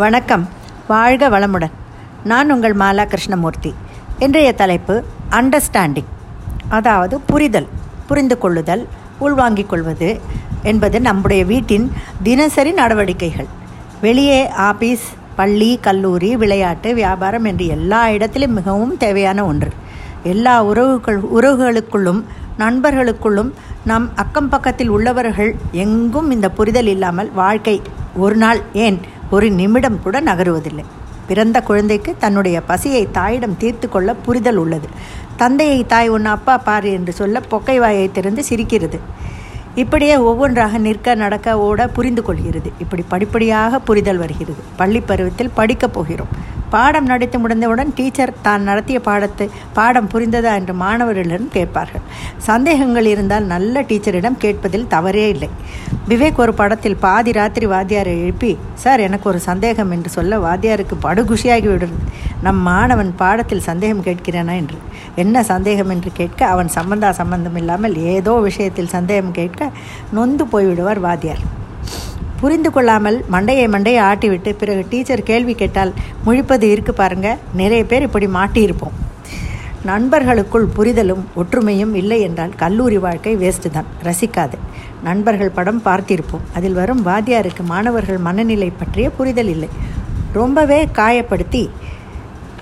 வணக்கம். வாழ்க வளமுடன். நான் உங்கள் மாலா கிருஷ்ணமூர்த்தி இன்றைய தலைப்பு அண்டர்ஸ்டாண்டிங் அதாவது புரிதல் புரிந்து கொள்ளுதல் உள்வாங்கிக் கொள்வது என்பது நம்முடைய வீட்டின் தினசரி நடவடிக்கைகள். வெளியே ஆபீஸ் பள்ளி கல்லூரி விளையாட்டு வியாபாரம் என்று எல்லா இடத்திலும் மிகவும் தேவையான ஒன்று. எல்லா உறவுகள் உறவுகளுக்குள்ளும் நண்பர்களுக்குள்ளும் நம் அக்கம் பக்கத்தில் உள்ளவர்கள் எங்கும் இந்த புரிதல் இல்லாமல் வாழ்க்கை ஒரு நாள் ஏன் ஒரு நிமிடம் கூட நகருவதில்லை. பிறந்த குழந்தைக்கு தன்னுடைய பசியை தாயிடம் தீர்த்து கொள்ள புரிதல் உள்ளது. தந்தையை தாய் உன் அப்பா பாரு என்று சொல்ல பொக்கை வாயை திறந்து சிரிக்கிறது. இப்படியே ஒவ்வொன்றாக நிற்க நடக்க ஓட புரிந்து கொள்கிறது. இப்படி படிப்படியாக புரிதல் வருகிறது. பள்ளி பருவத்தில் படிக்கப் போகிறோம். பாடம் நடத்தி முடிந்தவுடன் டீச்சர் தான் நடத்திய பாடத்தை பாடம் புரிந்ததா என்று மாணவர்களிடம் கேட்பார்கள். சந்தேகங்கள் இருந்தால் நல்ல டீச்சரிடம் கேட்பதில் தவறே இல்லை. விவேக் ஒரு படத்தில் பாதி ராத்திரி வாத்தியாரை எழுப்பி சார் எனக்கு ஒரு சந்தேகம் என்று சொல்ல வாத்தியாருக்கு படுகுஷியாகி விடுறது. நம் மாணவன் பாடத்தில் சந்தேகம் கேட்கிறானா என்று. என்ன சந்தேகம் என்று கேட்க அவன் சம்பந்தா சம்பந்தம் இல்லாமல் ஏதோ விஷயத்தில் சந்தேகம் கேட்க நொந்து போய்விடுவார் வாத்தியார். புரிந்து கொள்ளாமல் மண்டையை மண்டையை ஆட்டிவிட்டு பிறகு டீச்சர் கேள்வி கேட்டால் முழிப்பது இருக்கு பாருங்க. நிறைய பேர் இப்படி மாட்டியிருப்போம். நண்பர்களுக்குள் புரிதலும் ஒற்றுமையும் இல்லை என்றால் கல்லூரி வாழ்க்கை வேஸ்ட்டு தான். ரசிக்காது. நண்பர்கள் படம் பார்த்திருப்போம். அதில் வரும் வாத்தியாருக்கு மாணவர்கள் மனநிலை பற்றிய புரிதல் இல்லை. ரொம்பவே காயப்படுத்தி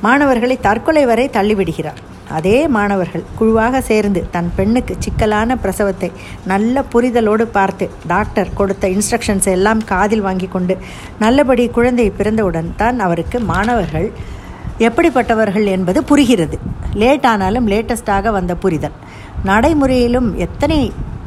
மாணவர்களை தற்கொலை வரை தள்ளிவிடுகிறார். அதே மாணவர்கள் குழுவாக சேர்ந்து தன் பெண்ணுக்கு சிக்கலான பிரசவத்தை நல்ல புரிதலோடு பார்த்து டாக்டர் கொடுத்த இன்ஸ்ட்ரக்ஷன்ஸ் எல்லாம் காதில் வாங்கி கொண்டு நல்லபடி குழந்தை பிறந்தவுடன் தான் அவருக்கு மாணவர்கள் எப்படிப்பட்டவர்கள் என்பது புரிகிறது. லேட் ஆனாலும் லேட்டஸ்டாக வந்த புரிதல். நடைமுறையிலும் எத்தனை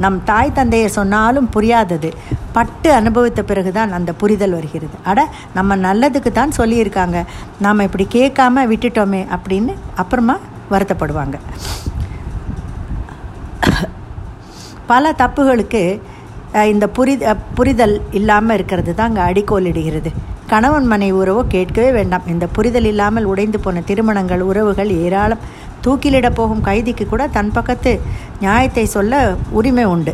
நம் தாய் தந்தையை சொன்னாலும் புரியாதது. பட்டு அனுபவித்த பிறகுதான் அந்த புரிதல் வருகிறது. அட நம்ம நல்லதுக்கு தான் சொல்லியிருக்காங்க. நாம் இப்படி கேட்காம விட்டுட்டோமே அப்படின்னு அப்புறமா வருத்தப்படுவாங்க. பல தப்புகளுக்கு இந்த புரி புரிதல் இல்லாமல் இருக்கிறது தான் அங்கே அடிக்கோலிடுகிறது. கணவன் மனை உறவோ கேட்கவே வேண்டாம். இந்த புரிதல் இல்லாமல் உடைந்து போன திருமணங்கள் உறவுகள் ஏராளம். தூக்கிலிட போகும் கைதிக்கு கூட தன் பக்கத்து நியாயத்தை சொல்ல உரிமை உண்டு.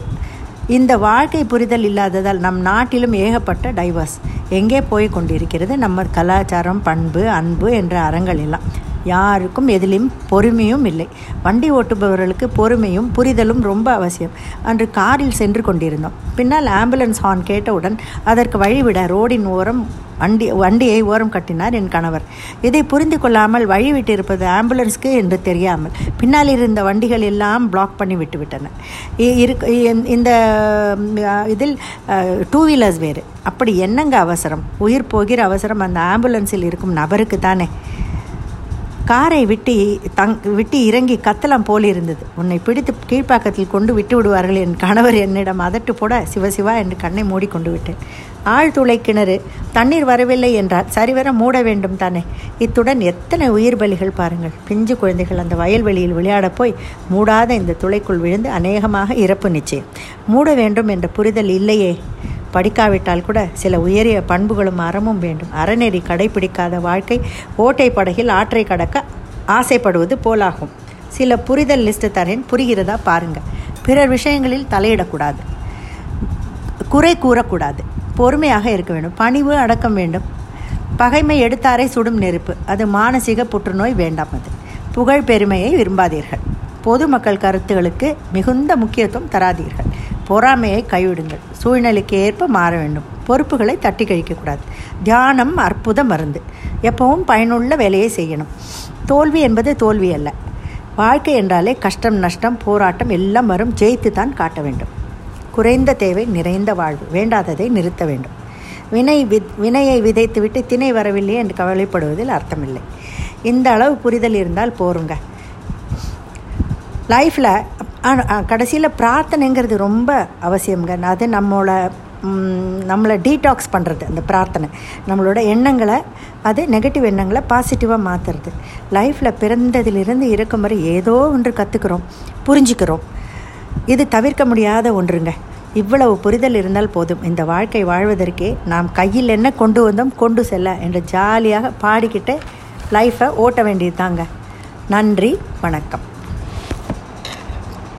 இந்த வாழ்க்கை புரிதல் இல்லாததால் நம் நாட்டிலும் ஏகப்பட்ட டைவர்ஸ் எங்கே போய் கொண்டிருக்கிறது? நம்ம கலாச்சாரம் பண்பு அன்பு என்ற அறங்கள் எல்லாம். யாருக்கும் எதிலும் பொறுமையும் இல்லை. வண்டி ஓட்டுபவர்களுக்கு பொறுமையும் புரிதலும் ரொம்ப அவசியம். அன்று காரில் சென்று கொண்டிருந்தோம். பின்னால் ஆம்புலன்ஸ் ஹார்ன் கேட்டவுடன் அதற்கு வழிவிட ரோடின் ஓரம் வண்டி வண்டியை ஓரம் கட்டினார் என் கணவர். இதை புரிந்து கொள்ளாமல் வழிவிட்டிருப்பது ஆம்புலன்ஸ்க்கு என்று தெரியாமல் பின்னால் இருந்த வண்டிகள் எல்லாம் பிளாக் பண்ணி விட்டுவிட்டன இந்த இதில் டூ வீலர்ஸ் வேறு. அப்படி என்னங்க அவசரம்? உயிர் போகிற அவசரம் அந்த ஆம்புலன்ஸில் இருக்கும் நபருக்கு தானே? காரை விட்டு தங் விட்டு இறங்கி கத்தலாம் போலிருந்தது உன்னை பிடித்து கீழ்ப்பாக்கத்தில் கொண்டு விட்டு விடுவார்கள் என் கணவர் என்னிடம் அதட்டு போட சிவசிவா என்று கண்ணை மூடிக்கொண்டு விட்டேன். ஆழ்துளை கிணறு தண்ணீர் வரவில்லை என்றால் சரிவர மூட வேண்டும் தானே. இத்துடன் எத்தனை உயிர் பலிகள் பாருங்கள். பிஞ்சு குழந்தைகள் அந்த வயல்வெளியில் விளையாடப் போய் மூடாத இந்த துளைக்குள் விழுந்து அநேகமாக இறப்பு நிச்சயம். மூட வேண்டும் என்ற புரிதல் இல்லையே. படிக்காவிட்டால் கூட சில உயரிய பண்புகளும் அறமும் வேண்டும். அறநெறி கடைபிடிக்காத வாழ்க்கை ஓட்டை படகில் ஆற்றை கடக்க ஆசைப்படுவது போலாகும். சில புரிதல் லிஸ்ட்டு தரேன். புரிகிறதா பாருங்கள் பிறர் விஷயங்களில் தலையிடக்கூடாது. குறை கூறக்கூடாது. பொறுமையாக இருக்க வேண்டும். பணிவு அடக்கம் வேண்டும். பகைமை எடுத்தாரை சுடும் நெருப்பு. அது மானசீக புற்றுநோய் வேண்டாம் அது. புகழ் பெருமையை விரும்பாதீர்கள். பொதுமக்கள் கருத்துகளுக்கு மிகுந்த முக்கியத்துவம் தராதீர்கள். பொறாமையை கைவிடுங்கள். சூழ்நிலைக்கு ஏற்ப மாற வேண்டும். பொறுப்புகளை தட்டி கழிக்கக்கூடாது. தியானம் அற்புத மருந்து. எப்பவும் பயனுள்ள வேலையை செய்யணும். தோல்வி என்பது தோல்வி அல்ல. வாழ்க்கை என்றாலே கஷ்டம் நஷ்டம் போராட்டம் எல்லாம் வரும் ஜெயித்து தான் காட்ட வேண்டும். குறைந்த தேவை நிறைந்த வாழ்வு. வேண்டாததை நிறுத்த வேண்டும். வினை வித் வினையை விதைத்துவிட்டு திணை வரவில்லை என்று கவலைப்படுவதில் அர்த்தமில்லை. இந்த அளவு புரிதல் இருந்தால் போருங்க. லைஃப்பில் கடைசியில் பிரார்த்தனைங்கிறது ரொம்ப அவசியம்ங்க. அது நம்மளோட நம்மளை டீடாக்ஸ் பண்ணுறது அந்த பிரார்த்தனை. நம்மளோட எண்ணங்களை அது நெகட்டிவ் எண்ணங்களை பாசிட்டிவாக மாற்றுறது லைஃப்பில் பிறந்ததிலிருந்து இருக்கும் வரை ஏதோ ஒன்று கற்றுக்கிறோம் புரிஞ்சுக்கிறோம். இது தவிர்க்க முடியாத ஒன்றுங்க. இவ்வளவு புரிதல் இருந்தால் போதும். இந்த வாழ்க்கை வாழ்வதற்கே நாம் கையில் என்ன கொண்டு வந்தோம் கொண்டு செல்ல என்று ஜாலியாக பாடிக்கிட்டு லைஃப்பை ஓட்ட வேண்டியது தாங்க நன்றி வணக்கம்.